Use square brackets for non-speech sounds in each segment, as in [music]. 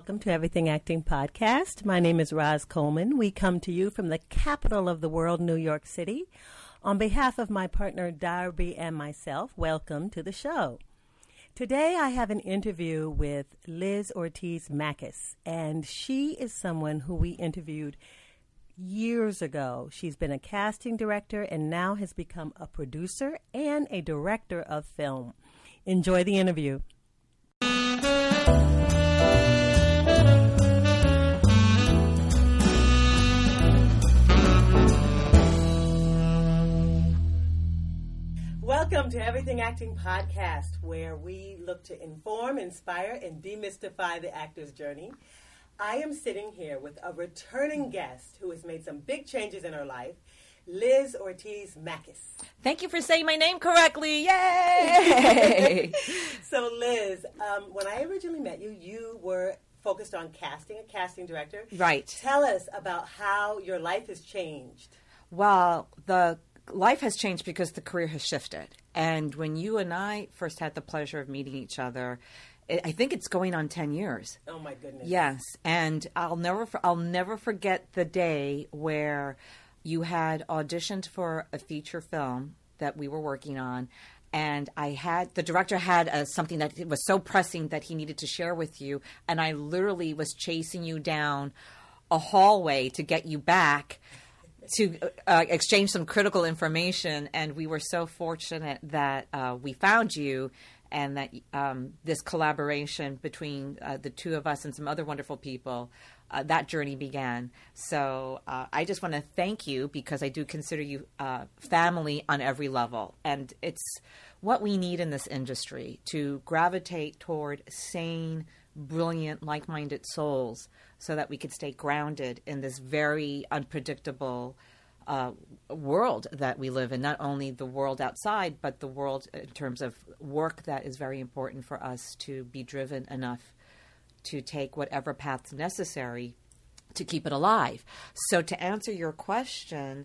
Welcome to Everything Acting Podcast. My name is Roz Coleman. We come to you from the capital of the world, New York City. On behalf of my partner Darby and myself, welcome to the show. Today I have an interview with Liz Ortiz Mackes, and she is someone who we interviewed years ago. She's been a casting director and now has become a producer and a director of film. Enjoy the interview. Welcome to Everything Acting Podcast, where we look to inform, inspire, and demystify the actor's journey. I am sitting here with a returning guest who has made some big changes in her life, Liz Ortiz Mackes. Thank you for saying my name correctly. Yay! [laughs] [laughs] so, Liz, um, when I originally met you, you were focused on casting, a casting director. Right. Tell us about how your life has changed. Well, the life has changed because the career has shifted. And when you and I first had the pleasure of meeting each other, I think it's going on ten years. Oh my goodness! Yes, and I'll never I'll never forget the day where you had auditioned for a feature film that we were working on, and I had the director had uh, something that was so pressing that he needed to share with you, and I literally was chasing you down a hallway to get you back to uh, exchange some critical information, and we were so fortunate that uh, we found you. And that um, this collaboration between uh, the two of us and some other wonderful people, uh, that journey began. So uh, I just want to thank you because I do consider you uh, family on every level. And it's what we need in this industry to gravitate toward sane, brilliant, like minded souls so that we could stay grounded in this very unpredictable uh, world that we live in, not only the world outside, but the world in terms of work that is very important for us to be driven enough to take whatever paths necessary to keep it alive. So, to answer your question,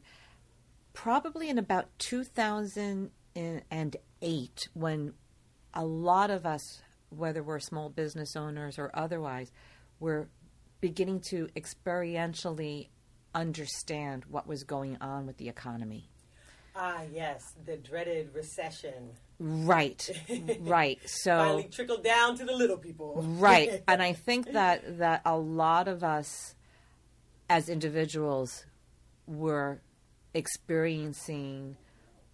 probably in about 2008, when a lot of us, whether we're small business owners or otherwise, we're beginning to experientially understand what was going on with the economy. Ah, yes, the dreaded recession. Right, [laughs] right. So finally trickled down to the little people. right, [laughs] and I think that that a lot of us, as individuals, were experiencing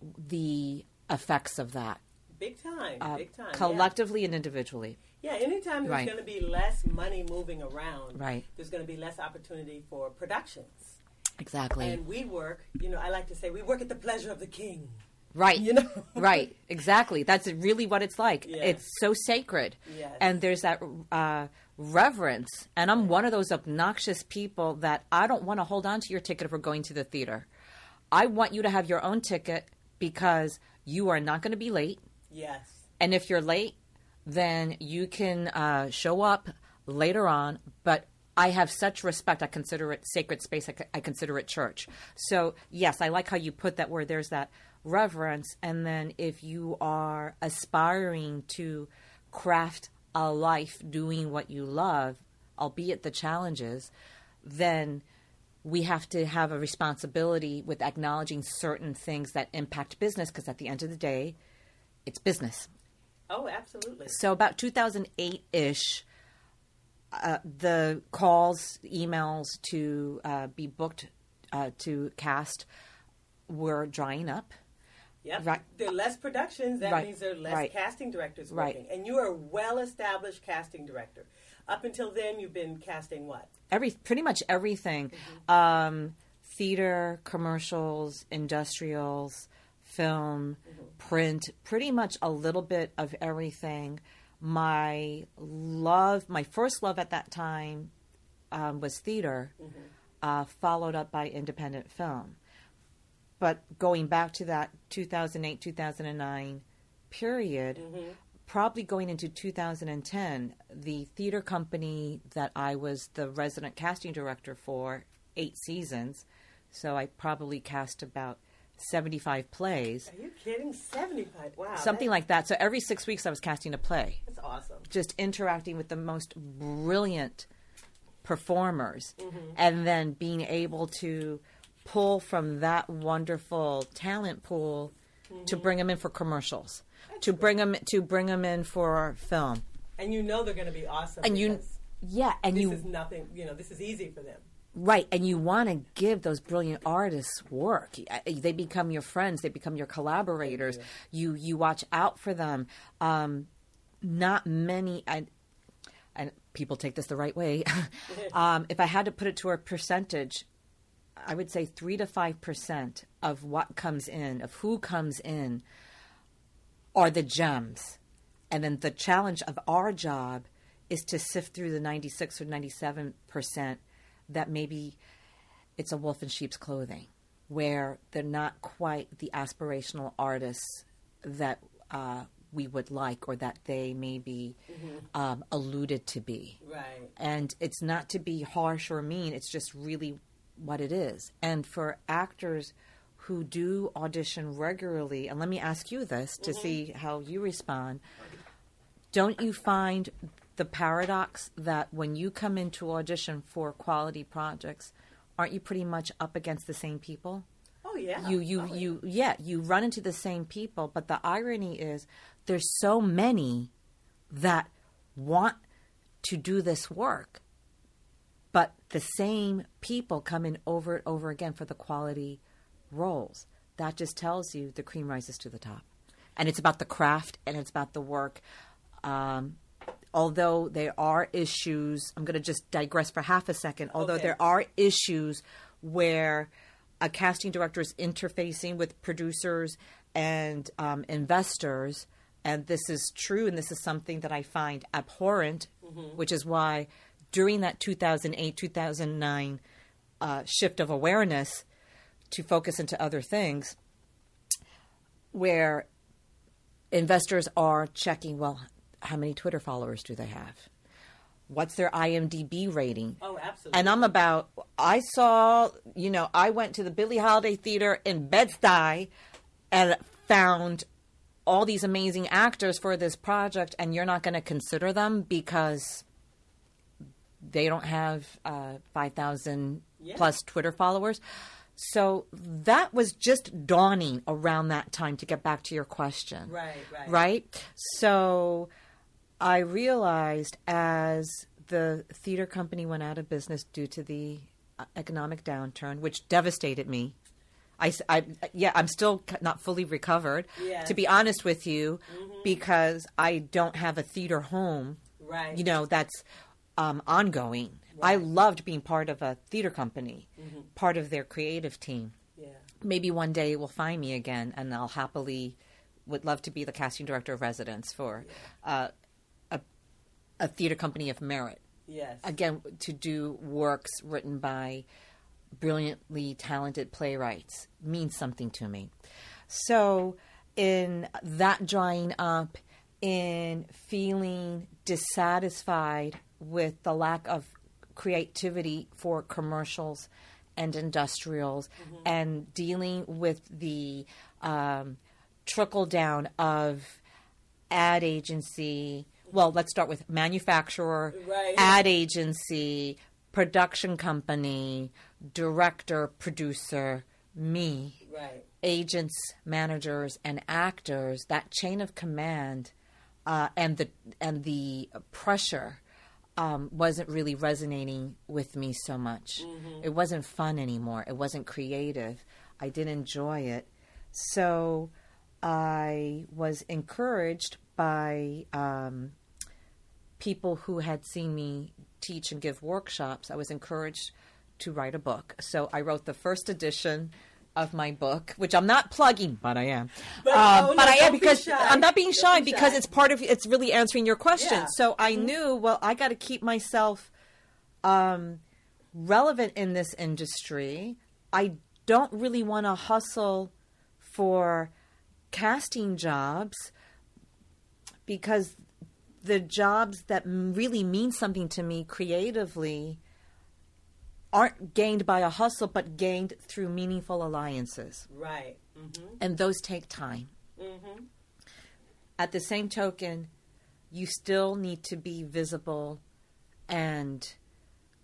the effects of that. Big time, uh, big time. Collectively yeah. and individually. Yeah, anytime there's right. going to be less money moving around, right. there's going to be less opportunity for productions. Exactly. And we work, you know, I like to say we work at the pleasure of the king. Right. You know? [laughs] right. Exactly. That's really what it's like. It's so sacred. Yes. And there's that uh, reverence. And I'm one of those obnoxious people that I don't want to hold on to your ticket if we're going to the theater. I want you to have your own ticket because you are not going to be late. Yes. And if you're late, then you can uh, show up later on. But I have such respect. I consider it sacred space. I, I consider it church. So, yes, I like how you put that where there's that reverence. And then if you are aspiring to craft a life doing what you love, albeit the challenges, then we have to have a responsibility with acknowledging certain things that impact business because at the end of the day, it's business. Oh, absolutely. So about 2008 ish, uh, the calls, emails to uh, be booked uh, to cast were drying up. Yep. Right. There are less productions. That right. means there are less right. casting directors working. Right. And you are a well-established casting director. Up until then, you've been casting what? Every pretty much everything, mm-hmm. um, theater, commercials, industrials, film, print, pretty much a little bit of everything. My love, my first love at that time um, was theater, mm-hmm. uh, followed up by independent film. But going back to that 2008, 2009 period, mm-hmm. probably going into 2010, the theater company that I was the resident casting director for eight seasons, so I probably cast about 75 plays. Are you kidding? 75. Wow. Something like that. So every six weeks, I was casting a play, That's awesome. just interacting with the most brilliant performers, Mm-hmm. and then being able to pull from that wonderful talent pool to Mm-hmm. bring them in for commercials, to bring them to bring them in for film, And you know they're going to be awesome. and you, yeah, and This you is nothing, you know, this is easy for them. Right, and you want to give those brilliant artists work. They become your friends. They become your collaborators. You you watch out for them. Um, not many, and, and people take this the right way. [laughs] um, if I had to put it to a percentage, I would say three to five percent of what comes in, of who comes in, are the gems. And then the challenge of our job is to sift through the 96 or 97 percent that maybe it's a wolf in sheep's clothing, where they're not quite the aspirational artists that uh, we would like or that they maybe um, alluded to be. Right. And it's not to be harsh or mean, it's just really what it is. And for actors who do audition regularly, and let me ask you this to see how you respond. Don't you find the paradox that when you come into audition for quality projects, aren't you pretty much up against the same people? Oh, yeah. you you Oh, you yeah you run into the same people but the irony is there's so many that want to do this work but the same people come in over and over again for the quality roles that just tells you the cream rises to the top and it's about the craft and it's about the work um, although there are issues i'm going to just digress for half a second although Okay. there are issues where a casting director is interfacing with producers and um, investors and this is true and this is something that i find abhorrent which is why during that 2008 2009 uh, shift of awareness to focus into other things where investors are checking well how many twitter followers do they have what's their imdb rating Oh, absolutely. and I'm about. I saw, you know, I went to the Billie Holiday Theater in Bed-Stuy and found all these amazing actors for this project, and you're not going to consider them because they don't have uh, five thousand Yeah. plus Twitter followers. So that was just dawning around that time. To get back to your question, Right, right. right? So I realized as the theater company went out of business due to the uh, economic downturn, which devastated me. I, I- yeah, I'm still not fully recovered, Yes. to be honest with you, because I don't have a theater home, Right. you know, that's um, ongoing. I loved being part of a theater company, part of their creative team Yeah. maybe one day it will find me again and I'll happily would love to be the casting director of residence for uh, a, a theater company of merit. Yes. Again, to do works written by brilliantly talented playwrights means something to me. So, in that drying up, in feeling dissatisfied with the lack of creativity for commercials and industrials, and dealing with the um, trickle down of ad agency. Well, let's start with manufacturer, Right. ad agency, production company, director, producer, me, right. agents, managers, and actors. That chain of command uh, and the and the pressure um, wasn't really resonating with me so much. It wasn't fun anymore. It wasn't creative. I didn't enjoy it. So I was encouraged by um, people who had seen me teach and give workshops. I was encouraged to write a book. So I wrote the first edition of my book, which I'm not plugging, but I am. But- Um, oh, but no, I am be because shy. I'm not being shy be because shy. it's part of it's really answering your question. Yeah. So I knew, well, I got to keep myself um, relevant in this industry. I don't really want to hustle for casting jobs because the jobs that really mean something to me creatively aren't gained by a hustle, but gained through meaningful alliances. Right. Mm-hmm. And those take time. Mm-hmm. At the same token, you still need to be visible and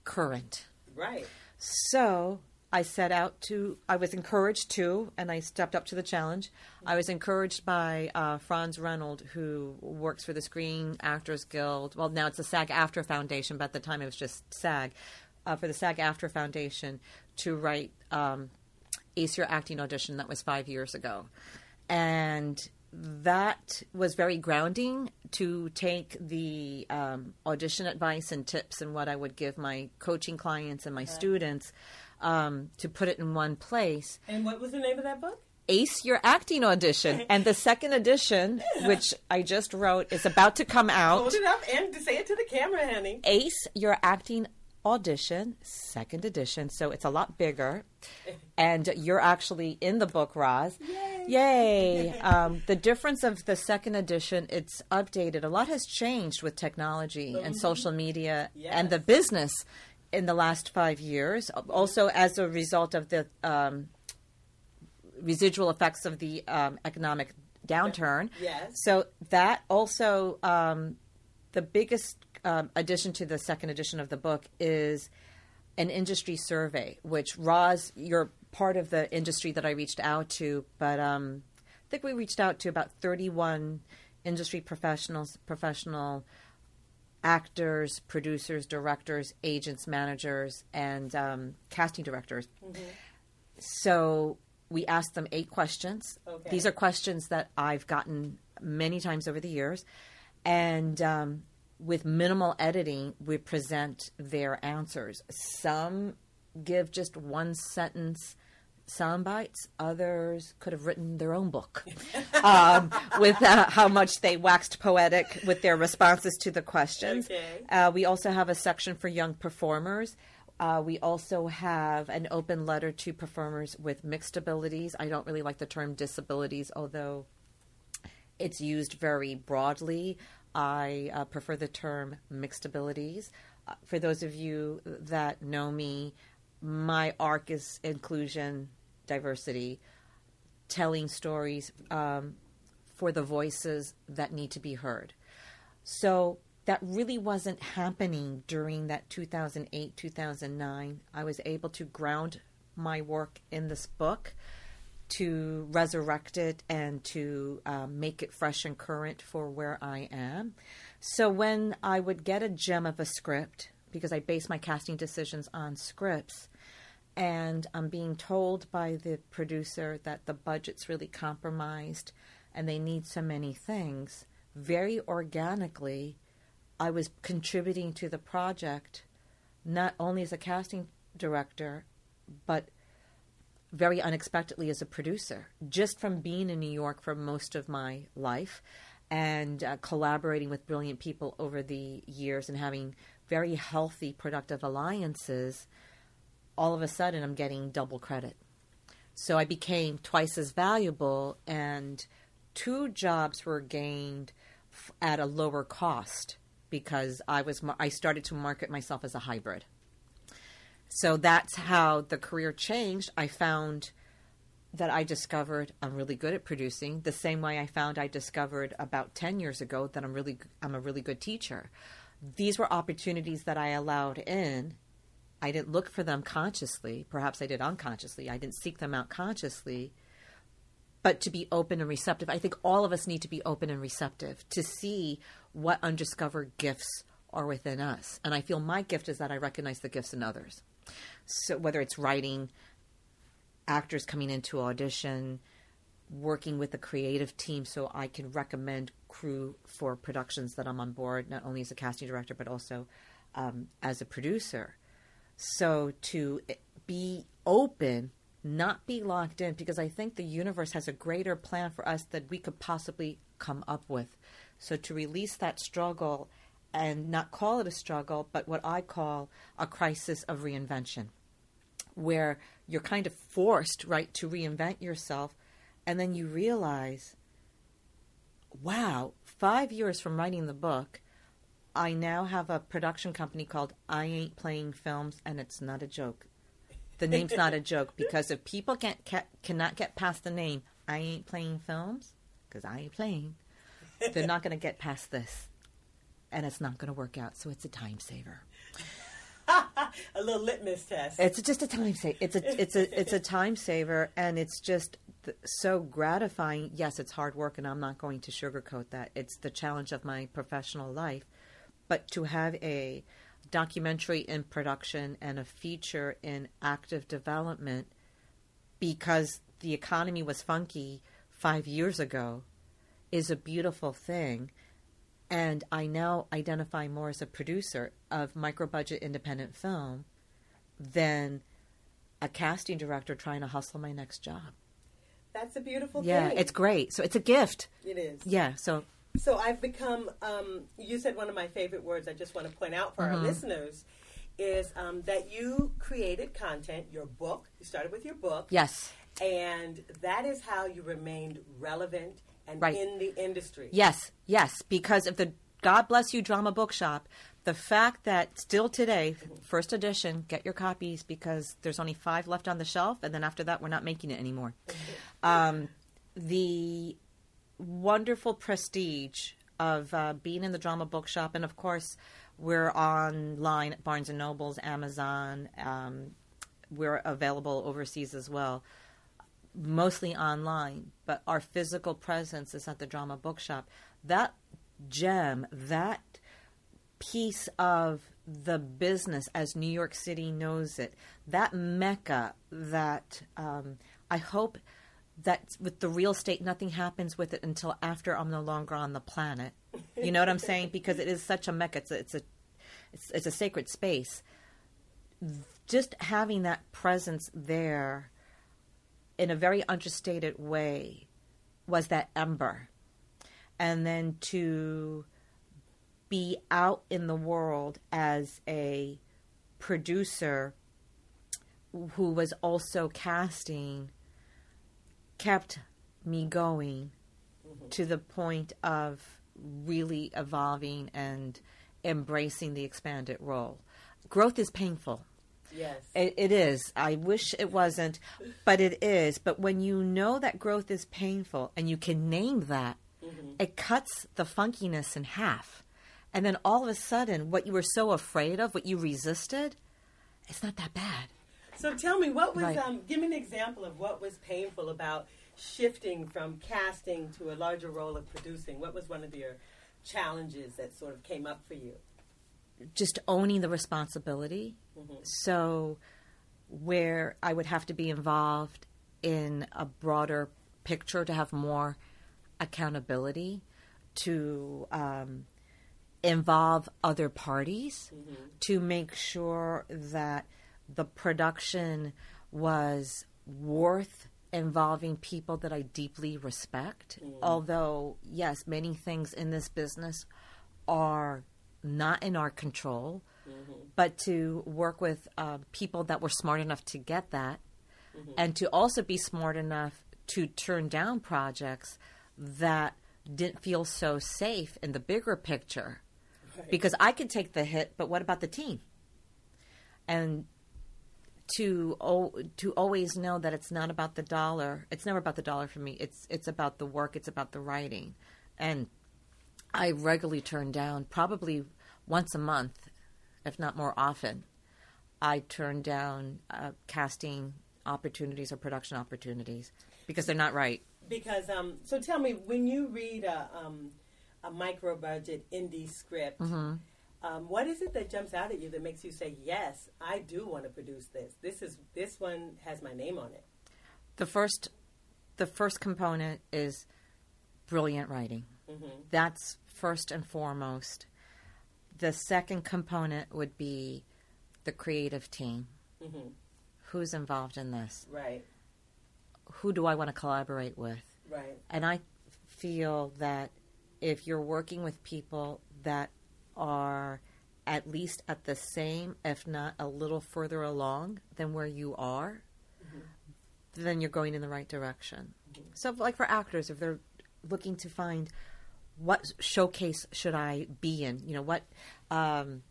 current. Right. So I set out to, I was encouraged to, and I stepped up to the challenge. I was encouraged by uh, Franz Reynolds, who works for the Screen Actors Guild. Well, now it's the SAG AFTRA Foundation, but at the time it was just SAG, uh, for the SAG AFTRA Foundation to write um, Ace Your Acting Audition. That was five years ago. And that was very grounding to take the um, audition advice and tips and what I would give my coaching clients and my students um, to put it in one place. And what was the name of that book? Ace Your Acting Audition. and the second edition, which I just wrote, is about to come out. Hold it up and say it to the camera, honey. Ace Your Acting Audition, second edition. So it's a lot bigger. [laughs] And you're actually in the book, Roz. Yay. Yay. [laughs] Um, the difference of the second edition, it's updated. A lot has changed with technology and social media and the business in the last five years. Also, as a result of the um, residual effects of the um, economic downturn. Yes. So that also, um, the biggest um, addition to the second edition of the book is an industry survey, which Roz, you're part of the industry that I reached out to, but um, I think we reached out to about 31 industry professionals, professional actors, producers, directors, agents, managers, and um, casting directors. So we asked them eight questions. Okay. These are questions that I've gotten many times over the years. And um, with minimal editing, we present their answers. Some give just one sentence sound bites. Others could have written their own book [laughs] um, with uh, how much they waxed poetic with their responses to the questions. Okay. Uh, we also have a section for young performers. Uh, we also have an open letter to performers with mixed abilities. I don't really like the term disabilities, although it's used very broadly. I uh, prefer the term mixed abilities. Uh, for those of you that know me, my arc is inclusion, diversity, telling stories um, for the voices that need to be heard. So that really wasn't happening during that 2008 2009. I was able to ground my work in this book to resurrect it and to um, make it fresh and current for where I am. So when I would get a gem of a script, because I base my casting decisions on scripts, and I'm being told by the producer that the budget's really compromised and they need so many things, very organically, I was contributing to the project not only as a casting director, but very unexpectedly as a producer, just from being in New York for most of my life and uh, collaborating with brilliant people over the years and having very healthy, productive alliances. All of a sudden, I'm getting double credit. So I became twice as valuable, and two jobs were gained f- at a lower cost because I was I started to market myself as a hybrid. So that's how the career changed. I found that I discovered I'm really good at producing the same way I found I discovered about 10 years ago that I'm really I'm a really good teacher. These were opportunities that I allowed in. I didn't look for them consciously, perhaps I did unconsciously. I didn't seek them out consciously. But to be open and receptive, I think all of us need to be open and receptive to see what undiscovered gifts are within us. And I feel my gift is that I recognize the gifts in others. So whether it's writing, actors coming into audition, working with a creative team so I can recommend crew for productions that I'm on board, not only as a casting director, but also um, as a producer. So to be open, not be locked in, because I think the universe has a greater plan for us that we could possibly come up with. So to release that struggle and not call it a struggle, but what I call a crisis of reinvention where you're kind of forced, right, to reinvent yourself. And then you realize, wow, five years from writing the book, I now have a production company called I Ain't Playing Films, and it's not a joke. The name's not a joke [laughs] because if people can't ca- cannot get past the name I Ain't Playing Films, because I ain't playing, they're not going to get past this, and it's not going to work out. So it's a time saver. [laughs] a little litmus test. It's just a time saver. It's a it's a it's a time saver, and it's just th- so gratifying. Yes, it's hard work, and I'm not going to sugarcoat that. It's the challenge of my professional life, but to have a documentary in production and a feature in active development because the economy was funky five years ago is a beautiful thing and I now identify more as a producer of micro budget independent film than a casting director trying to hustle my next job. That's a beautiful yeah, thing. it's great. So it's a gift. It is. Yeah, so So I've become. Um, you said one of my favorite words. I just want to point out for Mm-hmm. our listeners is um, that you created content. Your book. You started with your book. yes. And that is how you remained relevant and Right. in the industry. Yes, yes, because of the God bless you drama bookshop, the fact that still today, first edition, get your copies because there's only five left on the shelf, and then after that, we're not making it anymore. Um, the wonderful prestige of uh, being in the drama bookshop, and of course, we're online at Barnes and Nobles, Amazon. Um, we're available overseas as well mostly online, but our physical presence is at the drama bookshop. That gem, that piece of the business as New York City knows it, that mecca that um, I hope that with the real estate, nothing happens with it until after I'm no longer on the planet. You know what I'm saying? Because it is such a mecca. It's a, it's a, it's, it's a sacred space. Just having that presence there in a very understated way was that ember. And then to be out in the world as a producer who was also casting kept me going to the point of really evolving and embracing the expanded role. Growth is painful. Yes. It, it is. I wish it wasn't, but it is. But when you know that growth is painful and you can name that, mm-hmm. it cuts the funkiness in half. And then all of a sudden, what you were so afraid of, what you resisted, it's not that bad. So tell me, what was? Right. Um, give me an example of what was painful about shifting from casting to a larger role of producing. What was one of your challenges that sort of came up for you? just owning the responsibility. So, where I would have to be involved in a broader picture to have more accountability, to um, involve other parties, to make sure that the production was worth involving people that I deeply respect. Mm. Although, yes, many things in this business are not in our control, mm-hmm. but to work with uh, people that were smart enough to get that, mm-hmm. and to also be smart enough to turn down projects that didn't feel so safe in the bigger picture. Because I could take the hit, but what about the team? And to oh, to always know that it's not about the dollar. It's never about the dollar for me. It's it's about the work. It's about the writing, and I regularly turn down probably once a month, if not more often. I turn down uh, casting opportunities or production opportunities because they're not right. Because um, so tell me, when you read a um, a micro budget indie script, um, what is it that jumps out at you that makes you say, "Yes, I do want to produce this. This is this one has my name on it." The first, the first component is brilliant writing. That's first and foremost. The second component would be the creative team. Who's involved in this? Right, Who do I want to collaborate with? right, And I feel that if you're working with people that are at least at the same, if not a little further along than where you are, then you're going in the right direction. So, like for actors, if they're looking to find what showcase should I be in? You know, what um,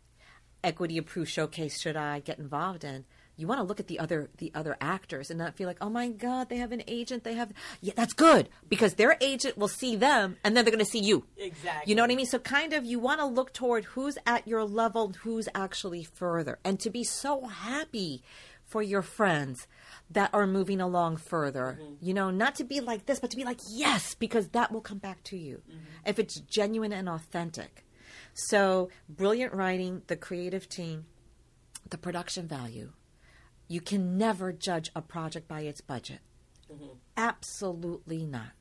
equity approved showcase should I get involved in? You want to look at the other the other actors and not feel like, oh my god, they have an agent. They have yeah, that's good because their agent will see them and then they're going to see you. Exactly. You know what I mean? So kind of you want to look toward who's at your level, who's actually further, and to be so happy for your friends that are moving along further. Mm-hmm. You know, not to be like this, but to be like yes, because that will come back to you mm-hmm. if it's genuine and authentic. So brilliant writing, the creative team, the production value. You can never judge a project by its budget. Absolutely not.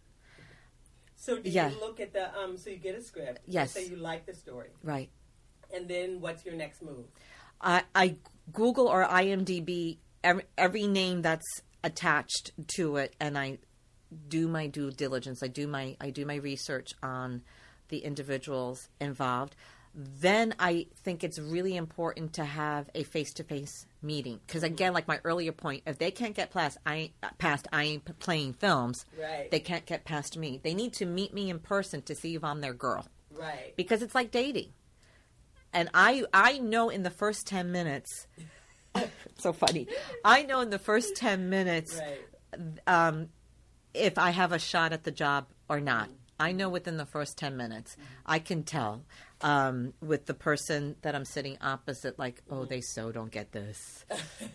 So do Yeah. you look at the um? So you get a script. Yes. Say you like the story, Right. and then what's your next move? I, I Google or IMDb every, every name that's attached to it, and I do my due diligence. I do my I do my research on the individuals involved. Then I think it's really important to have a face to face meeting because mm-hmm. again, like my earlier point, if they can't get past I ain't- uh, past I ain't playing films, Right. they can't get past me. They need to meet me in person to see if I'm their girl Right. because it's like dating. And I I know in the first 10 minutes [laughs] so funny. I know in the first 10 minutes Right. um, if I have a shot at the job or not. Mm-hmm. I know within the first 10 minutes. Mm-hmm. I can tell um, with the person that I'm sitting opposite, like, oh, they so don't get this.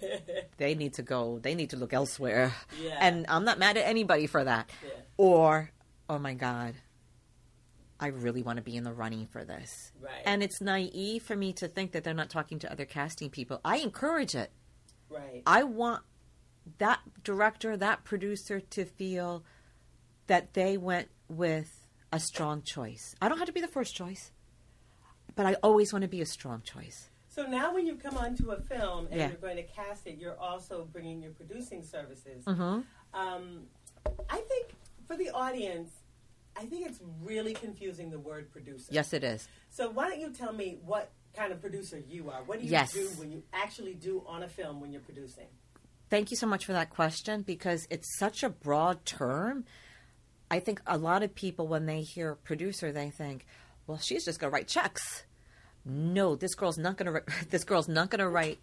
[laughs] they need to go, they need to look elsewhere. Yeah. And I'm not mad at anybody for that. Yeah. Or, oh my God, I really want to be in the running for this. Right. And it's naive for me to think that they're not talking to other casting people. I encourage it. Right. I want that director, that producer to feel that they went with a strong choice. I don't have to be the first choice, but I always want to be a strong choice. So now, when you come onto a film and Yeah. you're going to cast it, you're also bringing your producing services. Mm-hmm. Um, I think for the audience, I think it's really confusing the word producer. Yes, it is. So why don't you tell me what kind of producer you are? What do you Yes. do when you actually do on a film when you're producing? Thank you so much for that question because it's such a broad term. I think a lot of people, when they hear producer, they think, "Well, she's just going to write checks." No, this girl's not going [laughs] to. This girl's not going to write.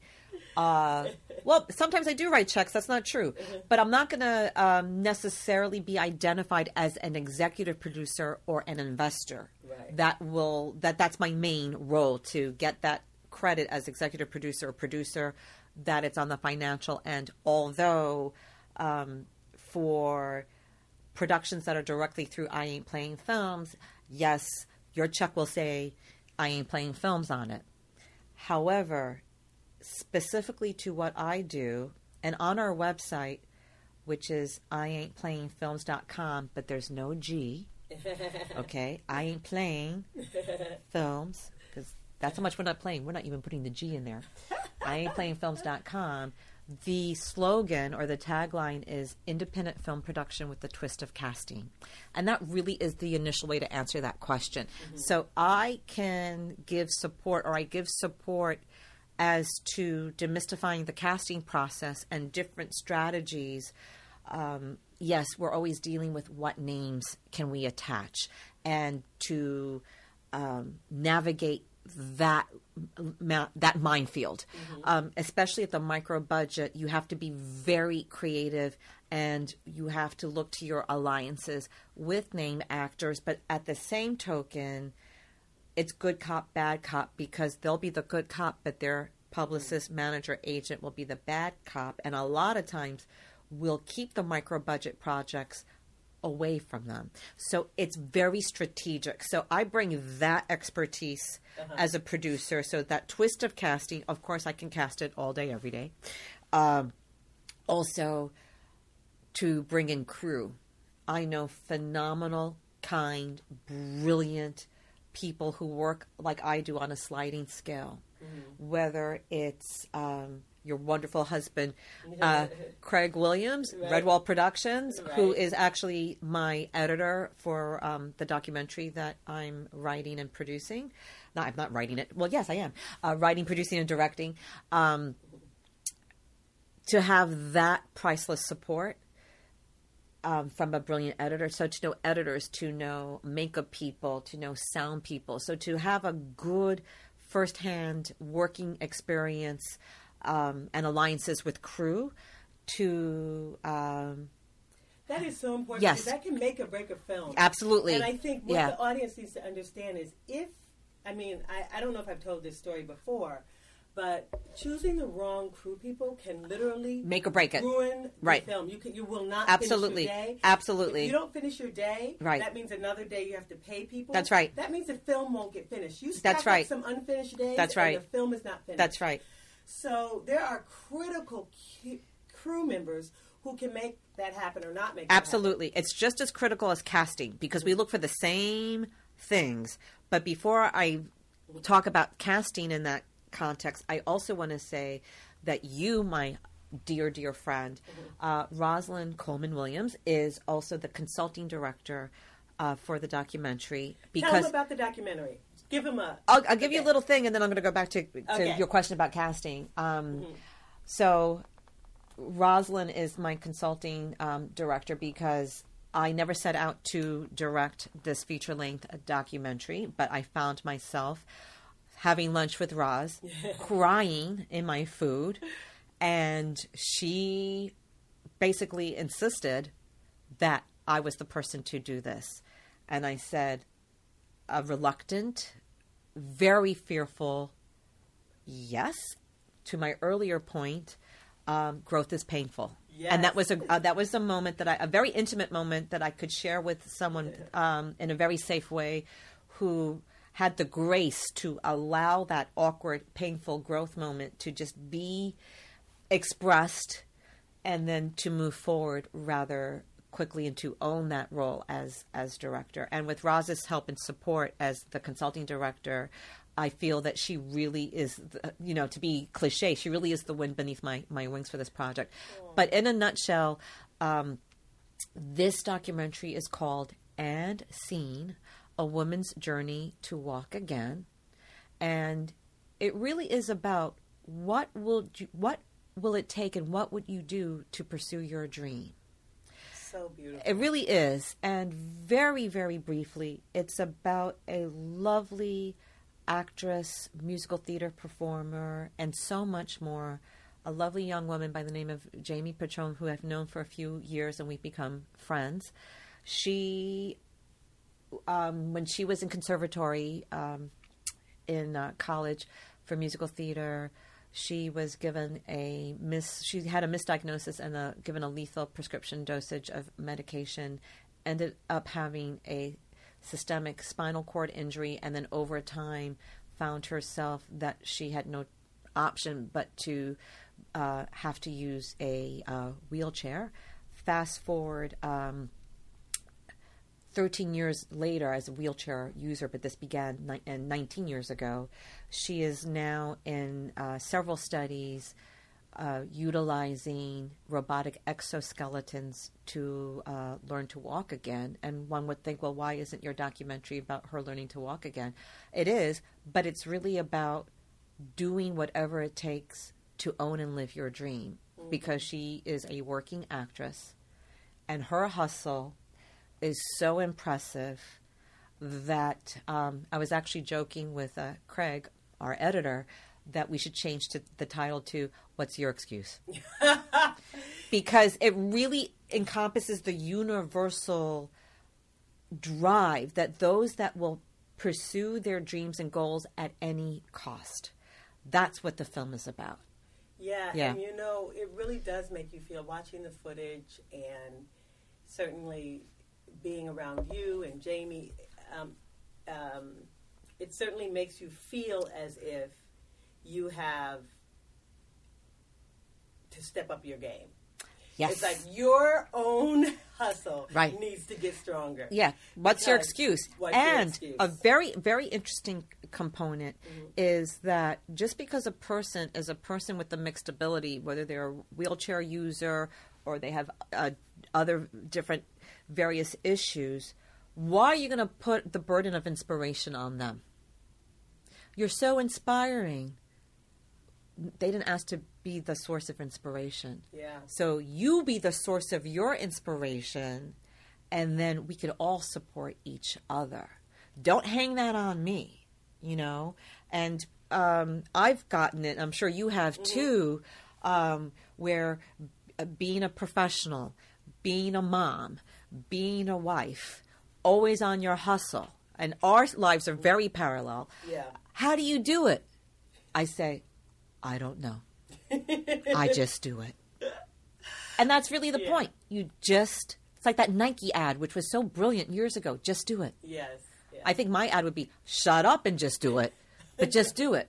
Uh, well, sometimes I do write checks. That's not true, but I'm not going to um, necessarily be identified as an executive producer or an investor. Right. That will that that's my main role to get that credit as executive producer or producer. That it's on the financial end. Although um, for productions that are directly through I Ain't Playing Films, yes, your check will say I Ain't Playing Films on it. However, specifically to what I do, and on our website, which is I ain't playing films.com, but there's no G. [laughs] Okay, I ain't playing [laughs] films because that's how much we're not playing. We're not even putting the G in there. [laughs] I ain't playing films.com. The slogan or the tagline is independent film production with the twist of casting. And that really is the initial way to answer that question. So I can give support or I give support as to demystifying the casting process and different strategies um, yes, we're always dealing with what names can we attach and to um, navigate that ma- that minefield, um, especially at the micro budget. You have to be very creative and you have to look to your alliances with name actors, but at the same token, it's good cop, bad cop because they'll be the good cop, but their publicist, manager, agent will be the bad cop. And a lot of times we'll keep the micro budget projects away from them. So it's very strategic. So I bring that expertise as a producer. So that twist of casting, of course, I can cast it all day, every day. Um, also, to bring in crew. I know phenomenal, kind, brilliant people who work like I do on a sliding scale. Whether it's um, your wonderful husband, [laughs] uh, Craig Williams, Right. Redwall Productions, who Right. is actually my editor for um, the documentary that I'm writing and producing. No, I'm not writing it. Well, yes, I am. Uh, writing, producing, and directing. Um, to have that priceless support um, from a brilliant editor. So to know editors, to know makeup people, to know sound people. So to have a good firsthand working experience um, and alliances with crew to. Um, that is so important. Yes. That can make or break a film. Absolutely. And I think what yeah. the audience needs to understand is if, I mean, I, I don't know if I've told this story before, but choosing the wrong crew people can literally make or break it. Ruin right. the film. You can, you will not absolutely finish your day. absolutely. If you don't finish your day. Right. That means another day you have to pay people. That's right. That means the film won't get finished. You That's right. some unfinished days. That's right. the film is not finished. That's right. So there are critical crew members who can make that happen or not make it. absolutely. It's just as critical as casting because we look for the same things. But before I talk about casting in that context, I also want to say that you, my dear, dear friend, mm-hmm. uh, Rosalind Coleman Williams, is also the consulting director uh, for the documentary. Because Tell them about the documentary. Give them a. I'll, I'll give okay. you a little thing, and then I'm going to go back to, to okay. your question about casting. Um, mm-hmm. So, Rosalind is my consulting um, director because I never set out to direct this feature length documentary, but I found myself having lunch with Roz, [laughs] crying in my food, and she basically insisted that I was the person to do this. And I said, a reluctant, very fearful yes. To my earlier point, um, growth is painful. Yes. And that was a uh, that was a moment that I a very intimate moment that I could share with someone um, in a very safe way, who had the grace to allow that awkward, painful growth moment to just be expressed and then to move forward rather quickly and to own that role as as director. And with Roz's help and support as the consulting director, I feel that she really is, the, you know, to be cliche, she really is the wind beneath my, my wings for this project. But in a nutshell, um, this documentary is called And Seen a woman's journey to walk again, and it really is about what will you, what will it take and what would you do to pursue your dream. So beautiful. It really is, and very very briefly, it's about a lovely actress, musical theater performer, and so much more. A lovely young woman by the name of Jamie Patron, who I've known for a few years, and we've become friends. She um, when she was in conservatory um, in uh, college for musical theater, she was given a mis. She had a misdiagnosis and a, given a lethal prescription dosage of medication. Ended up having a systemic spinal cord injury, and then over time found herself that she had no option but to uh, have to use a uh, wheelchair. Fast forward. Um, 13 years later as a wheelchair user, but this began ni- 19 years ago. She is now in uh, several studies uh, utilizing robotic exoskeletons to uh, learn to walk again. And one would think, well, why isn't your documentary about her learning to walk again? It is, but it's really about doing whatever it takes to own and live your dream mm-hmm. because she is a working actress and her hustle is so impressive that um, I was actually joking with uh, Craig, our editor, that we should change to the title to "What's Your Excuse?" [laughs] because it really encompasses the universal drive that those that will pursue their dreams and goals at any cost. That's what the film is about. Yeah, yeah. and you know, it really does make you feel watching the footage and certainly being around you and Jamie, um, um, it certainly makes you feel as if you have to step up your game. Yes. It's like your own hustle right. needs to get stronger. Yeah. What's your excuse? What's and your excuse? a very, very interesting component mm-hmm. is that just because a person is a person with a mixed ability, whether they're a wheelchair user or they have uh, other different various issues, why are you going to put the burden of inspiration on them? You're so inspiring. they didn't ask to be the source of inspiration. Yeah. So you be the source of your inspiration, and then we could all support each other. Don't hang that on me, you know. And um, I've gotten it. I'm sure you have too, um, where uh, being a professional, being a mom, being a wife, always on your hustle, and our lives are very parallel. Yeah. How do you do it? I say, I don't know. I [laughs] just do it. And that's really the Yeah. point. You just, it's like that Nike ad, which was so brilliant years ago. Just do it. Yes. Yeah. I think my ad would be shut up and just do it. But just do it.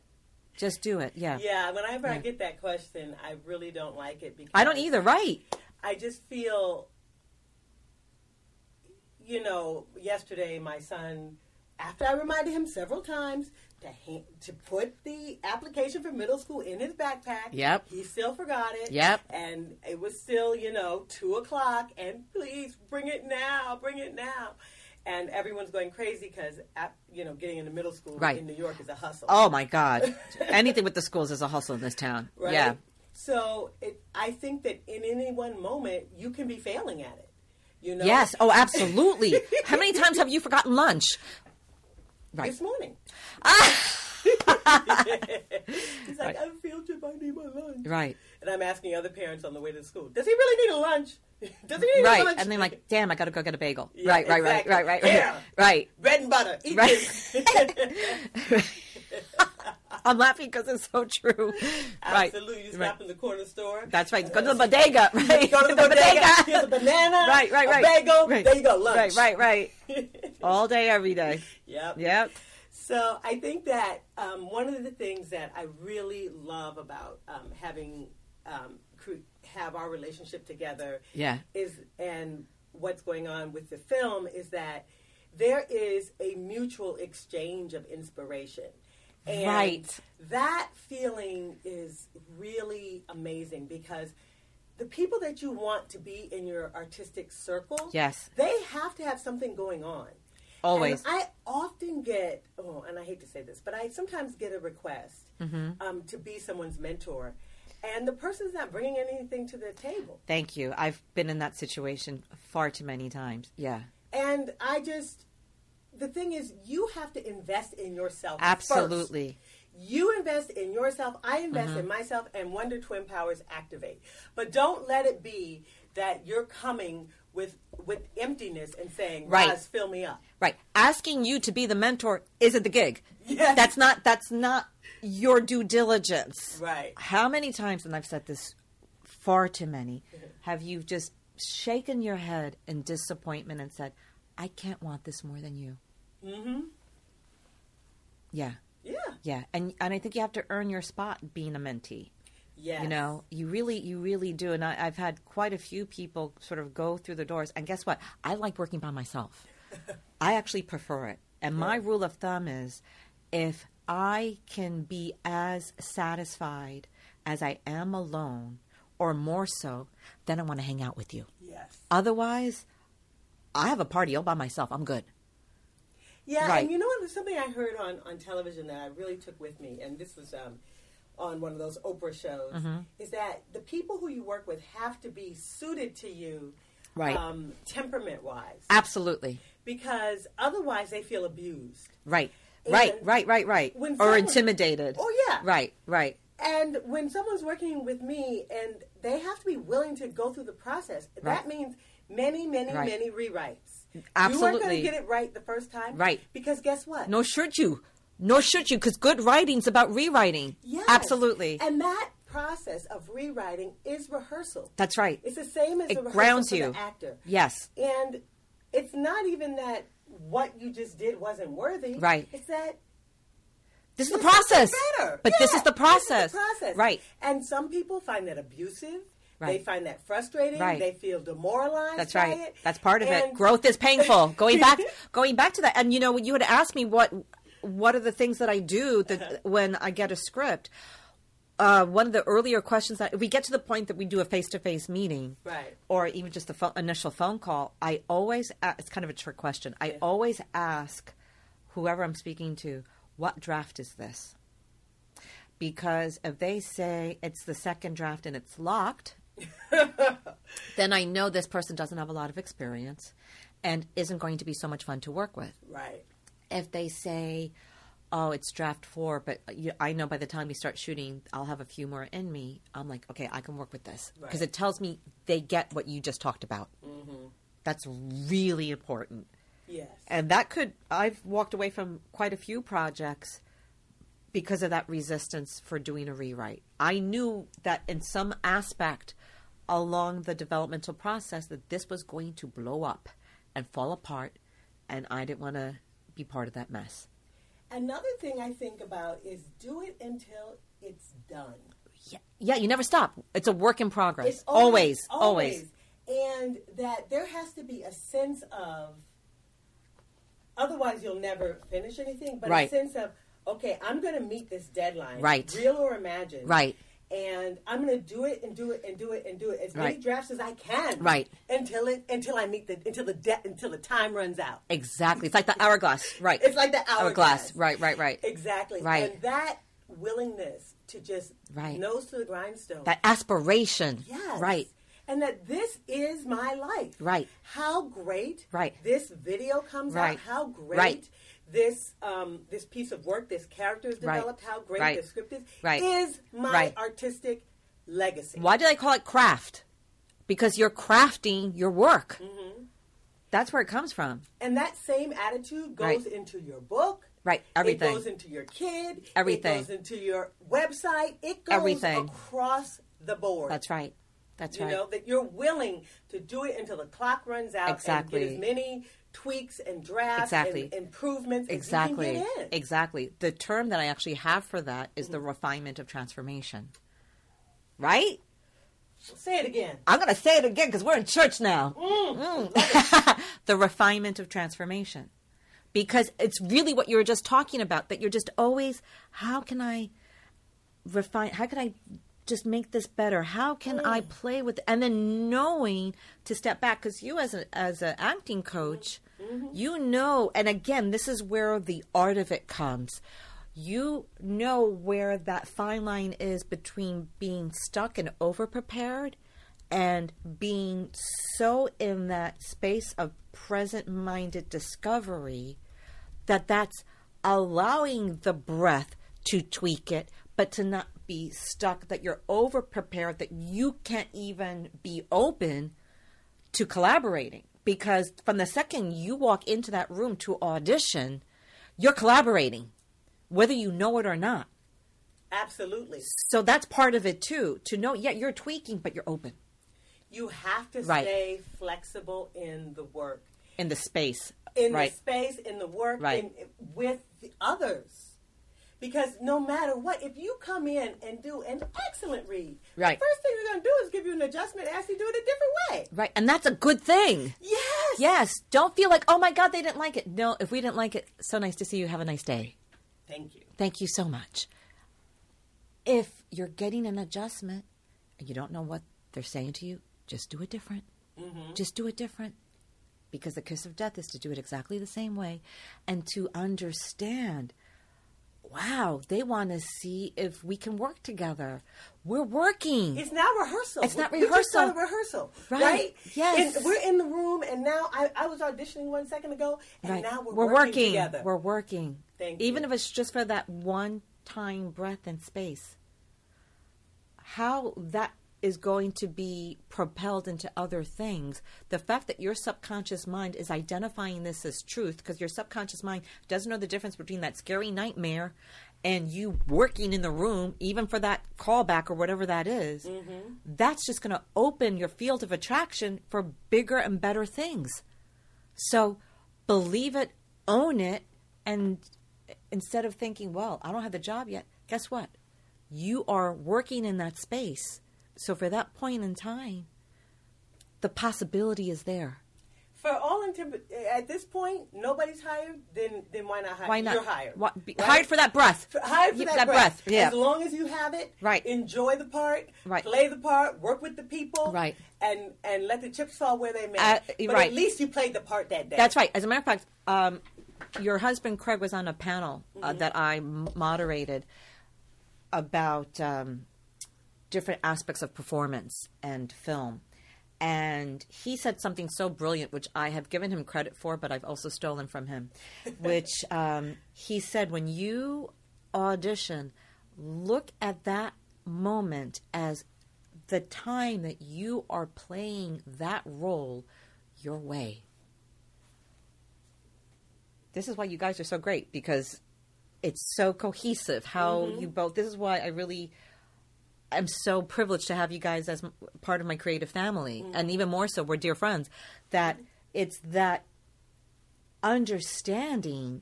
Just do it. Yeah. yeah. Whenever I get that question, I really don't like it because I don't either. Right. I just feel, you know, yesterday my son, after I reminded him several times to ha- to put the application for middle school in his backpack. Yep. He still forgot it. Yep. And it was still, you know, two o'clock, and please bring it now, bring it now. And everyone's going crazy because, you know, getting into middle school Right. in New York is a hustle. Oh my God. [laughs] Anything with the schools is a hustle in this town. right? Yeah. So it, I think that in any one moment you can be failing at it. You know. Yes. Oh, absolutely. How many times have you forgotten lunch? Right. This morning. [laughs] He's like, I have a field trip. I need my lunch. Right. And I'm asking other parents on the way to school, does he really need a lunch? [laughs] Does he need a Right. lunch? And then like, damn, I got to go get a bagel. Yeah, right, right, exactly. right, right, right, Yeah. right. bread and butter. Eat Right. [laughs] [laughs] I'm laughing because it's so true. [laughs] Right. Absolutely. You Right. stop in the corner store. That's right. Go to the bodega. [laughs] Right. Go to the bodega. Here's a banana. Right, right, right. A bagel. Right. There you go. Lunch. Right, right, right. All day, every day. Yep. Yep. So I think that um, one of the things that I really love about um, having um, have our relationship together Yeah. is and what's going on with the film is that there is a mutual exchange of inspiration. And Right. That feeling is really amazing because the people that you want to be in your artistic circle, Yes. they have to have something going on. Always. And I often get, oh, and I hate to say this, but I sometimes get a request Mm-hmm. um, to be someone's mentor, and the person's not bringing anything to the table. Thank you. I've been in that situation far too many times. Yeah. And I just, the thing is, you have to invest in yourself. Absolutely. First. You invest in yourself, I invest Mm-hmm. in myself, and Wonder Twin Powers activate. But don't let it be that you're coming with with emptiness and saying, Right. "Roz, fill me up." Right. Asking you to be the mentor isn't the gig. Yes. That's not that's not your due diligence. Right. How many times, and I've said this far too many, [laughs] have you just shaken your head in disappointment and said, I can't want this more than you? Mm-hmm. Yeah. Yeah. Yeah. And and I think you have to earn your spot being a mentee. Yes. You know, you really, you really do. And I, I've had quite a few people sort of go through the doors. And guess what? I like working by myself. [laughs] I actually prefer it. And my rule of thumb is if I can be as satisfied as I am alone, or more so, then I want to hang out with you. Yes. Otherwise, I have a party all by myself. I'm good. Yeah, Right. and you know what? There's something I heard on, on television that I really took with me, and this was um, on one of those Oprah shows, Mm-hmm. is that the people who you work with have to be suited to you, Right. um, temperament wise, Absolutely. because otherwise they feel abused. Right. Right, And right, right, right. when Or someone- intimidated. Oh, yeah. Right, right. And when someone's working with me and they have to be willing to go through the process, Right. that means many, many, Right. many rewrites. You aren't going to get it right the first time. Right. Because guess what? Nor should you. Nor should you, because good writing's about rewriting. Yes. Absolutely. And that process of rewriting is rehearsal. That's right. It's the same as It a rehearsal grounds you. the actor. Yes. And it's not even that what you just did wasn't worthy. Right. It's that This is the process. better. But this is the process. This is the process. Right. And some people find that abusive. They find that frustrating. Right. They feel demoralized. That's by right. it. That's part of it. And- Growth is painful. [laughs] Going back going back to that. And you know, when you had asked me what what are the things that I do that Uh-huh. when I get a script, uh, one of the earlier questions that we get to the point that we do a face to face meeting, Right. or even just the initial phone call, I always a- it's kind of a trick question. I always ask whoever I'm speaking to, "What draft is this?" because if they say it's the second draft and it's locked, [laughs] then I know this person doesn't have a lot of experience and isn't going to be so much fun to work with. Right. If they say, oh, it's draft four, but you, I know by the time we start shooting, I'll have a few more in me. I'm like, okay, I can work with this because Right. it tells me they get what you just talked about. Mm-hmm. That's really important. Yes. And that could, I've walked away from quite a few projects because of that resistance for doing a rewrite. I knew that in some aspect along the developmental process that this was going to blow up and fall apart, and I didn't want to be part of that mess. Another thing I think about is do it until it's done. Yeah, yeah, you never stop. It's a work in progress. It's always, always, And that there has to be a sense of, otherwise you'll never finish anything, but Right. a sense of, okay, I'm going to meet this deadline. Right. Real or imagined. Right. And I'm to do it and do it and do it and do it as many Right. drafts as I can. Right. Until it until I meet the until the debt until the time runs out. Exactly. It's like the hourglass. Right. It's like the hourglass. Right, right, right. Exactly. Right. And that willingness to just Right. nose to the grindstone. That aspiration. Yes. Right. And that this is my life. Right. How great Right. this video comes Right. out. How great Right. this um, this piece of work, this character is Right. developed. How great Right. the script is. Right. Is my Right. artistic legacy. Why do I call it craft? Because you're crafting your work. Mm-hmm. That's where it comes from. And that same attitude goes Right. into your book. Right. Everything. It goes into your kid. Everything. It goes into your website. It goes Everything. across the board. That's right. That's you right. know that you're willing to do it until the clock runs out Exactly. and get as many tweaks and drafts Exactly. and improvements exactly. as you can get in. Exactly. The term that I actually have for that is the refinement of transformation. Right? Say it again. I'm going to say it again because we're in church now. Mm. [laughs] the refinement of transformation. Because it's really what you were just talking about, that you're just always, how can I refine, how can I just make this better? How can I mm. play with And then knowing to step back, because you as, a, as an acting coach, mm-hmm. you know, and again, this is where the art of it comes. You know where that fine line is between being stuck and over prepared and being so in that space of present minded discovery that that's allowing the breath to tweak it but to not be stuck that you're over prepared that you can't even be open to collaborating because from the second you walk into that room to audition you're collaborating whether you know it or not Absolutely. so that's part of it too to know yeah you're tweaking but you're open You have to Right. stay flexible in the work, in the space in right the space, in the work, Right. in, with the others. Because no matter what, if you come in and do an excellent read, Right. the first thing we're going to do is give you an adjustment, ask you to do it a different way. right and that's a good thing Yes. yes don't feel like oh my god they didn't like it no if we didn't like it so nice to see you have a nice day Thank you. Thank you so much. If you're getting an adjustment and you don't know what they're saying to you, just do it different. Mm-hmm. Just do it different. Because the kiss of death is to do it exactly the same way and to understand wow, they want to see if we can work together. We're working. It's not rehearsal. It's not We- we just rehearsal. started rehearsal, Right. right? Yes. And we're in the room, and now I, I was auditioning one second ago, and Right. now we're, We're working, working. together. We're working. Thank Even you. if it's just for that one time breath and space. How that is going to be propelled into other things. The fact that your subconscious mind is identifying this as truth, because your subconscious mind doesn't know the difference between that scary nightmare and you working in the room, even for that callback or whatever that is, mm-hmm. that's just going to open your field of attraction for bigger and better things. So believe it, own it, and instead of thinking, well, I don't have the job yet, guess what? You are working in that space. So for that point in time, the possibility is there. For all at this point, nobody's hired. Then, then why not hire? Why not? You're hired. Why- be- right? Hired for that breath. For- hired for Yeah, that, breath. Yeah. As long as you have it, Right. Enjoy the part. Right. Play the part. Work with the people. Right. And and let the chips fall where they may. Uh, but right. at least you played the part that day. That's right. As a matter of fact, um, your husband Craig was on a panel uh, Mm-hmm. that I moderated. about um, different aspects of performance and film. And he said something so brilliant, which I have given him credit for, but I've also stolen from him. [laughs] which um, he said, when you audition, look at that moment as the time that you are playing that role your way. This is why you guys are so great because it's so cohesive how you both this is why I really I'm so privileged to have you guys as part of my creative family mm. and even more so we're dear friends that it's that understanding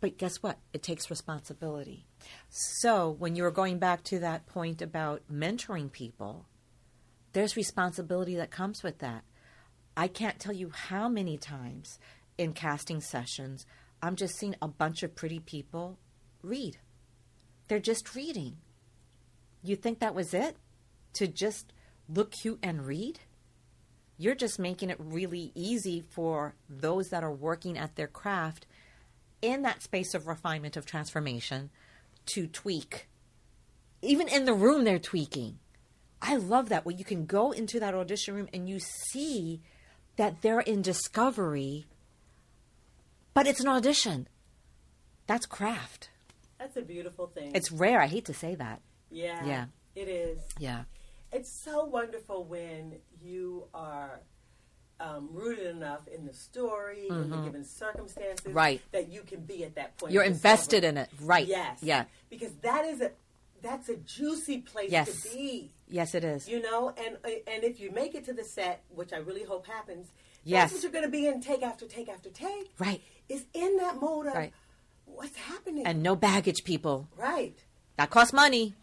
but guess what? It takes responsibility. So when you were going back to that point about mentoring people, there's responsibility that comes with that. I can't tell you how many times in casting sessions I'm just seeing a bunch of pretty people read. They're just reading. You think that was it? To just look cute and read? You're just making it really easy for those that are working at their craft in that space of refinement of transformation to tweak. Even in the room, they're tweaking. I love that when you can go into that audition room and you see that they're in discovery, but it's an audition. That's craft. That's a beautiful thing. It's rare. I hate to say that. Yeah, Yeah. it is. Yeah. It's so wonderful when you are um, rooted enough in the story, in the given circumstances, Mm-hmm. Right. that you can be at that point. You're invested discovery. in it. Right. Yes. Yeah. Because that is a that's a juicy place Yes. to be. Yes, it is. You know, and and if you make it to the set, which I really hope happens, Yes. that's what you're going to be in take after take after take. Right. Is in that mode of Right. what's happening. And no baggage, people. right. That costs money.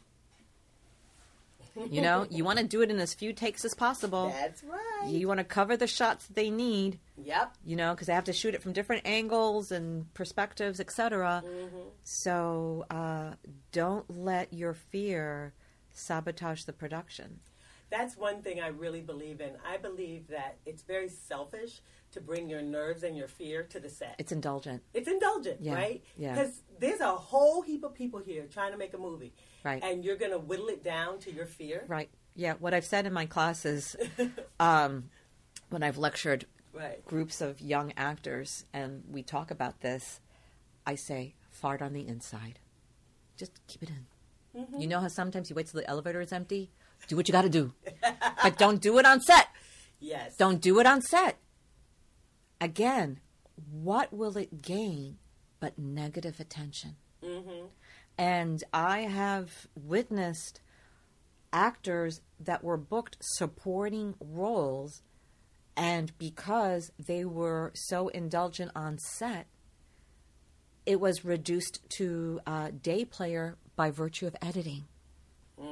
You know, you want to do it in as few takes as possible. That's right. You want to cover the shots that they need, yep. you know, because they have to shoot it from different angles and perspectives, etc. So uh, don't let your fear sabotage the production. That's one thing I really believe in. I believe that it's very selfish to bring your nerves and your fear to the set. It's indulgent. It's indulgent, Yeah, right? yeah. Because there's a whole heap of people here trying to make a movie. Right. And you're going to whittle it down to your fear. Right. Yeah. What I've said in my classes, [laughs] um, when I've lectured Right. groups of young actors and we talk about this, I say, fart on the inside. Just keep it in. Mm-hmm. You know how sometimes you wait till the elevator is empty? Do what you got to do. [laughs] but don't do it on set. Yes. Don't do it on set. Again, what will it gain but negative attention? Mm-hmm. And I have witnessed actors that were booked supporting roles, and because they were so indulgent on set, it was reduced to uh, day player by virtue of editing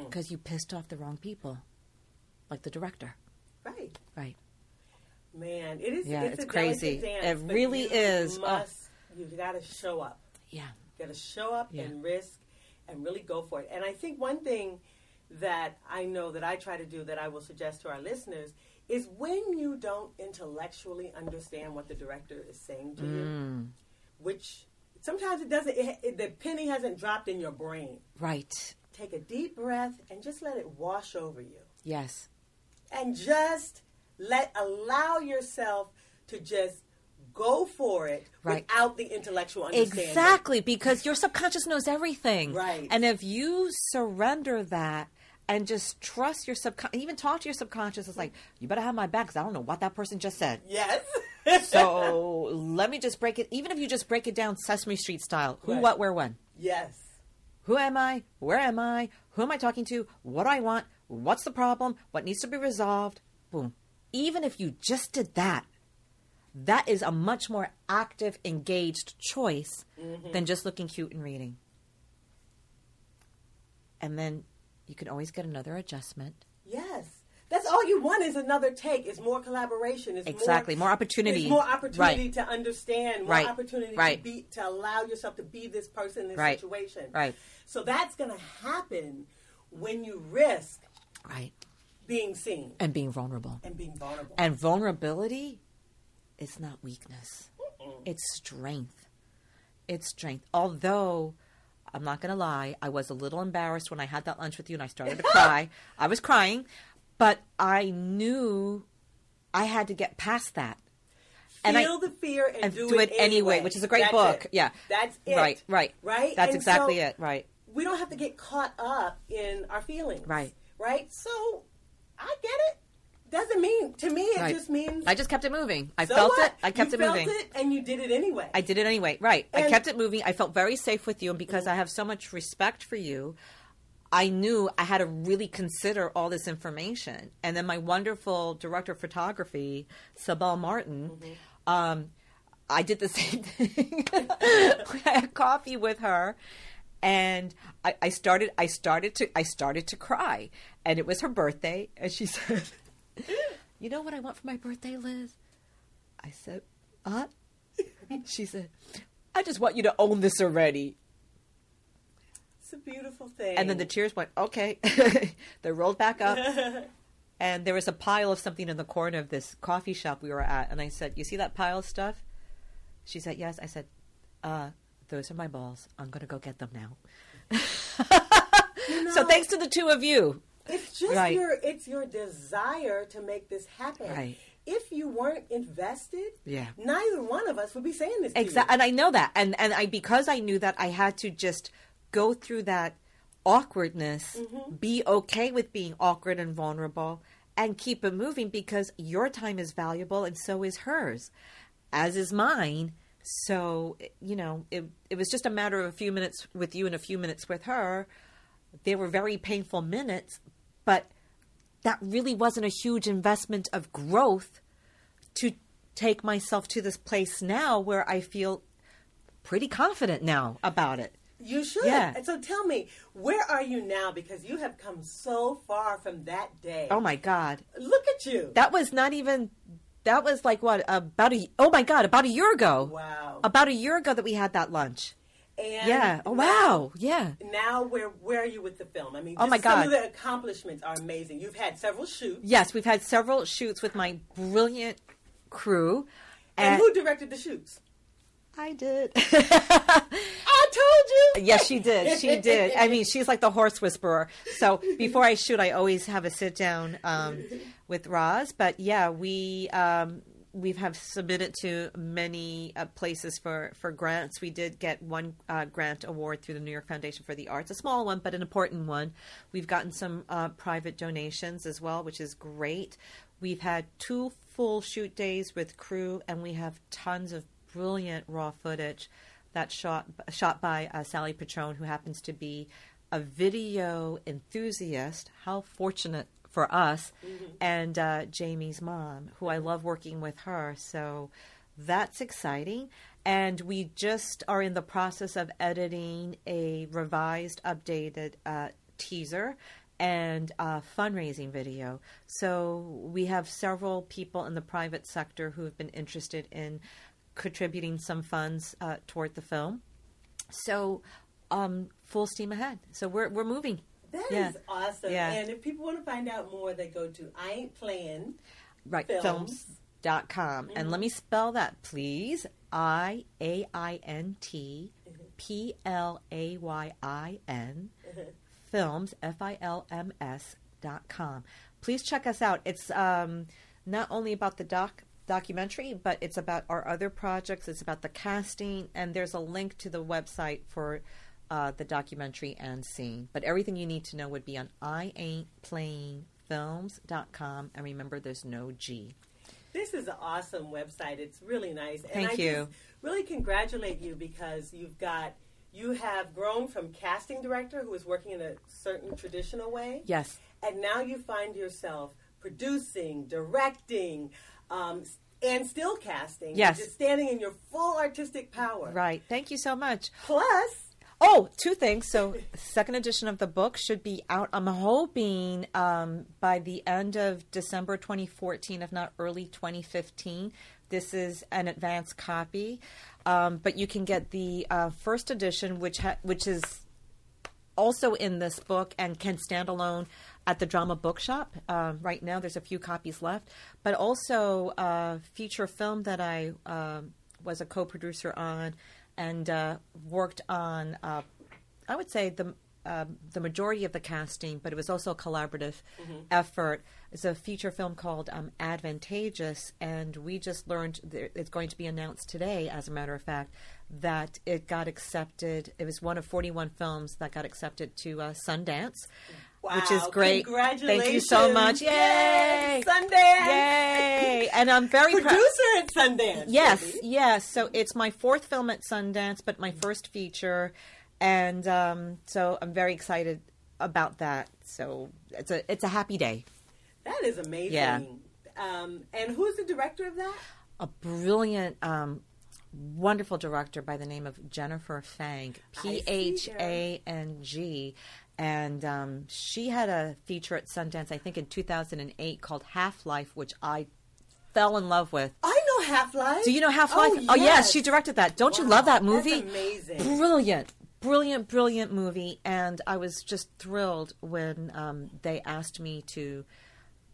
because you pissed off the wrong people, like the director. Right. Right. Man, it is. Yeah, it's, it's a crazy. delicate It really is. Oh. Must, You got to show up. Yeah. Got to show up Yeah. and risk and really go for it. And I think one thing that I know that I try to do that I will suggest to our listeners is when you don't intellectually understand what the director is saying to Mm. you, which sometimes it doesn't, it, it, the penny hasn't dropped in your brain. Right. Take a deep breath and just let it wash over you. Yes. And just let allow yourself to just go for it Right. without the intellectual understanding. Exactly, because your subconscious knows everything. Right. And if you surrender that and just trust your subconscious, even talk to your subconscious, it's like, you better have my back because I don't know what that person just said. Yes. [laughs] So let me just break it, even if you just break it down Sesame Street style who, Right. what, where, when. yes. Who am I? Where am I? Who am I talking to? What do I want? What's the problem? What needs to be resolved? Boom. Even if you just did that, that is a much more active, engaged choice mm-hmm. than just looking cute and reading. And then you can always get another adjustment. Yes. That's all you want is another take. It's more collaboration. It's Exactly. More opportunity. It's more opportunity Right. to understand. More Right. opportunity Right. to be to allow yourself to be this person in this Right. situation. Right. So that's going to happen when you risk Right. being seen And being vulnerable. and being vulnerable. And vulnerability is not weakness, it's strength. It's strength. Although I'm not going to lie. I was a little embarrassed when I had that lunch with you and I started to cry. [laughs] I was crying, but I knew I had to get past that. Feel And I- the fear and, and do, do it it anyway, which is a great That's book. it. Yeah. That's it. Right, right. Right? That's And exactly so it. Right. We don't have to get caught up in our feelings. Right. Right? So I get it. Doesn't mean to me it Right. just means I just kept it moving. I so felt what? it. I kept you it felt moving. it and you did it anyway. I did it anyway. Right. I kept it moving. I felt very safe with you. And because I have so much respect for you, I knew I had to really consider all this information. And then my wonderful director of photography, Sabal Martin, um, I did the [laughs] same thing. [laughs] I had coffee with her. And I, I started. I started to. I started to cry, and it was her birthday. And she [laughs] said, [laughs] "You know what I want for my birthday, Liz?" I said, "What?" [laughs] She said, "I just want you to own this already." it's a beautiful thing. And then the tears went, "Okay." [laughs] they rolled back up, and there was a pile of something in the corner of this coffee shop we were at. And I said, "You see that pile of stuff?" She said, "Yes." I said, "Uh, those are my balls. I'm gonna go get them now." so know- thanks to the two of you. It's just Right. your it's your desire to make this happen. Right. If you weren't invested, Yeah. neither one of us would be saying this. Exactly, and I know that, and and I because I knew that I had to just go through that awkwardness, Mm-hmm. be okay with being awkward and vulnerable, and keep it moving because your time is valuable, and so is hers, as is mine. So you know, it it was just a matter of a few minutes with you and a few minutes with her. They were very painful minutes, but that really wasn't a huge investment of growth to take myself to this place now where I feel pretty confident now about it. You should. Yeah. And so tell me, where are you now? Because you have come so far from that day. Oh my god. Look at you. That was not even that was like what about a oh my god, about a year ago. wow. About a year ago that we had that lunch. And Yeah. Oh wow. Yeah. Now, where where are you with the film? I mean, Oh, my Some of God. the accomplishments are amazing. You've had several shoots. Yes, we've had several shoots with my brilliant crew. And who directed the shoots? I did. [laughs] I told you. Yes, she did. She did. I mean, she's like the horse whisperer. So before I shoot, I always have a sit down um, with Roz. But yeah, we um, we have submitted to many uh, places for for grants. We did get one uh, grant award through the New York Foundation for the Arts, a small one but an important one. We've gotten some uh, private donations as well, which is great. We've had two full shoot days with crew, and we have tons of brilliant raw footage that's shot shot by uh, Sally Patron, who happens to be a video enthusiast. How fortunate for us, and uh, Jamie's mom, who I love working with her. So that's exciting. And we just are in the process of editing a revised, updated uh, teaser and a fundraising video. So we have several people in the private sector who have been interested in contributing some funds uh, toward the film. So um, full steam ahead. So we're we're moving. That is Yeah. awesome. Yeah. And if people want to find out more, they go to I Ain't Playing. Right, Films. films.com. And mm-hmm. let me spell that, please. I A I N T mm-hmm. P L A Y I N mm-hmm. films, F I L M S dot com. Please check us out. It's um, not only about the doc documentary, but it's about our other projects. It's about the casting, and there's a link to the website for uh, the documentary and scene. But everything you need to know would be on I Ain't Playing Films.com. And remember, there's no G. This is an awesome website. It's really nice. And Thank I you. Really congratulate you because you've got you have grown from casting director who is working in a certain traditional way, Yes. and now you find yourself producing, directing, um, and still casting. Yes. just standing in your full artistic power. Right. Thank you so much. Plus, Oh, two things. So, second edition of the book should be out. I'm hoping um, by the end of December 2014, if not early 2015. This is an advance copy, um, but you can get the uh, first edition, which ha- which is also in this book and can stand alone at the Drama Bookshop. Uh, right now, there's a few copies left, but also a feature film that I um was a co-producer on and uh, worked on uh, I would say the um, the majority of the casting, but it was also a collaborative effort. It's a feature film called um, Advantageous, and we just learned it's going to be announced today, as a matter of fact, that it got accepted. It was one of 41 films that got accepted to uh, Sundance, which is Wow, great. Thank you so much. Yay! Yes, Sundance. Yay! And I'm very. Producer at Sundance. Yes, baby. yes. So it's my fourth film at Sundance, but my first feature, and um, so I'm very excited about that. So it's a it's a happy day. That is amazing. Yeah. Um, and who's the director of that? A brilliant, um, wonderful director by the name of Jennifer Phang, P H A N G. And um, she had a feature at Sundance, I think in 2008, called Half Life, which I fell in love with. I know Half Life. Do you know Half Life? Oh, yes. she directed that. Don't you love that that's movie? amazing. Brilliant, brilliant, brilliant movie. And I was just thrilled when um, they asked me to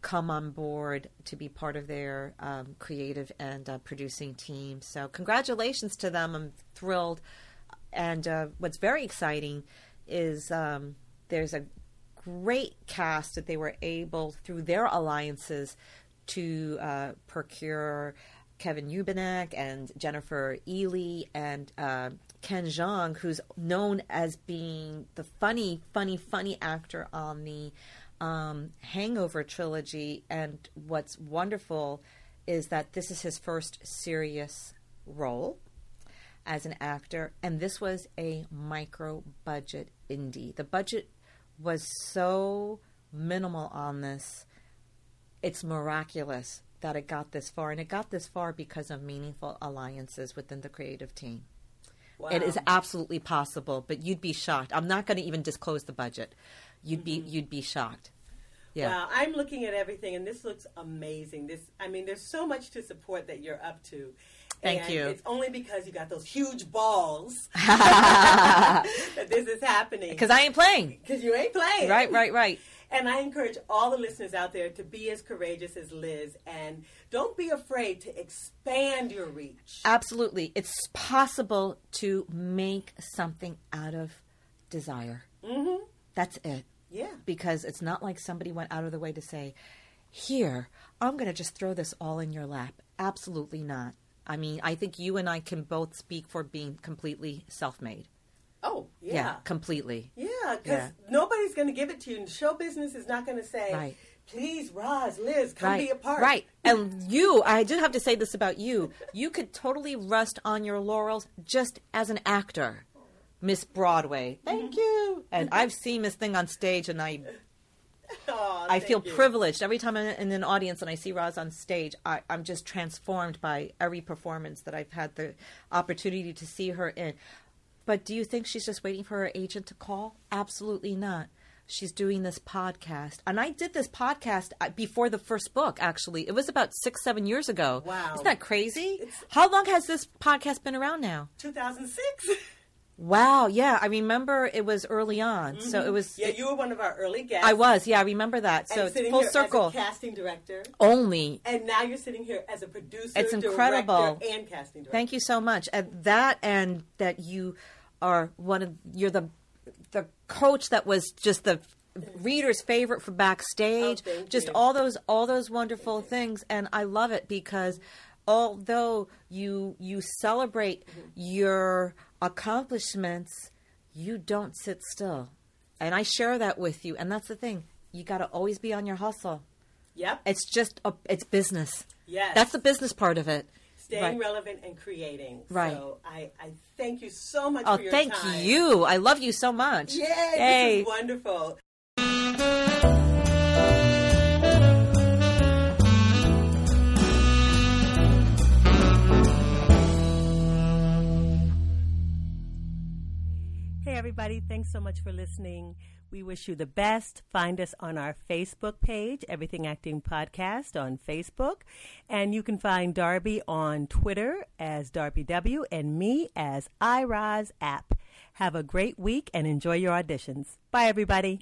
come on board to be part of their um, creative and uh, producing team. So, congratulations to them. I'm thrilled. And uh, what's very exciting is um, there's a great cast that they were able, through their alliances, to uh, procure Kevin Eubank and Jennifer Ehle and uh, Ken Jeong, who's known as being the funny, funny, funny actor on the um, Hangover trilogy. And what's wonderful is that this is his first serious role as an actor, and this was a micro budget indie. The budget was so minimal on this, it's miraculous that it got this far, and it got this far because of meaningful alliances within the creative team. Wow. It is absolutely possible, but you'd be shocked. I'm not going to even disclose the budget. You'd be Mm-hmm. you'd be shocked. Yeah. Wow, I'm looking at everything, and this looks amazing. This, I mean, there's so much to support that you're up to. Thank And you. It's only because you got those huge balls [laughs] that this is happening. Because I ain't playing. Because you ain't playing. Right, right, right. And I encourage all the listeners out there to be as courageous as Liz and don't be afraid to expand your reach. Absolutely. It's possible to make something out of desire. Mm-hmm. That's it. Yeah. Because it's not like somebody went out of the way to say, here, I'm going to just throw this all in your lap. Absolutely not. I mean, I think you and I can both speak for being completely self made. Oh, yeah. completely. Yeah, because Yeah. nobody's going to give it to you. And show business is not going to say, Right. please, Roz, Liz, come right. be a part. Right. [laughs] And you, I do have to say this about you. You could totally rest on your laurels just as an actor. Miss Broadway. Thank you. And I've seen this thing on stage and I [laughs] Aw, I feel you. privileged every time I'm in an audience and I see Roz on stage. I, I'm just transformed by every performance that I've had the opportunity to see her in. But do you think she's just waiting for her agent to call? Absolutely not. She's doing this podcast. And I did this podcast uh, before the first book, actually. It was about six, seven years ago. Wow. Isn't that crazy? It's- How long has this podcast been around now? 2006. [laughs] Wow. Yeah. I remember it was early on. So it was. Mm-hmm. yeah, you were one of our early guests. I was. Yeah. I remember that. So it's sitting full here circle. As a casting director. Only And now you're sitting here as a producer, It's incredible. director, and casting director. Thank you so much. And that and that you are one of you're the the coach that was just the reader's favorite for backstage. Oh, just you. all those all those wonderful things and I love it because although you you celebrate Mm-hmm. your accomplishments, you don't sit still. And I share that with you and that's the thing. You got to always be on your hustle. Yep. It's just a, it's business. Yes. That's the business part of it. Staying Right. relevant and creating. Right. So I, I thank you so much Oh, for your thank time. you. I love you so much. Yay, Yay. this is wonderful. Everybody. Thanks so much for listening. We wish you the best. Find us on our Facebook page, Everything Acting Podcast on Facebook. And you can find Darby on Twitter as Darby W and me as iRoz App. Have a great week and enjoy your auditions. Bye, everybody.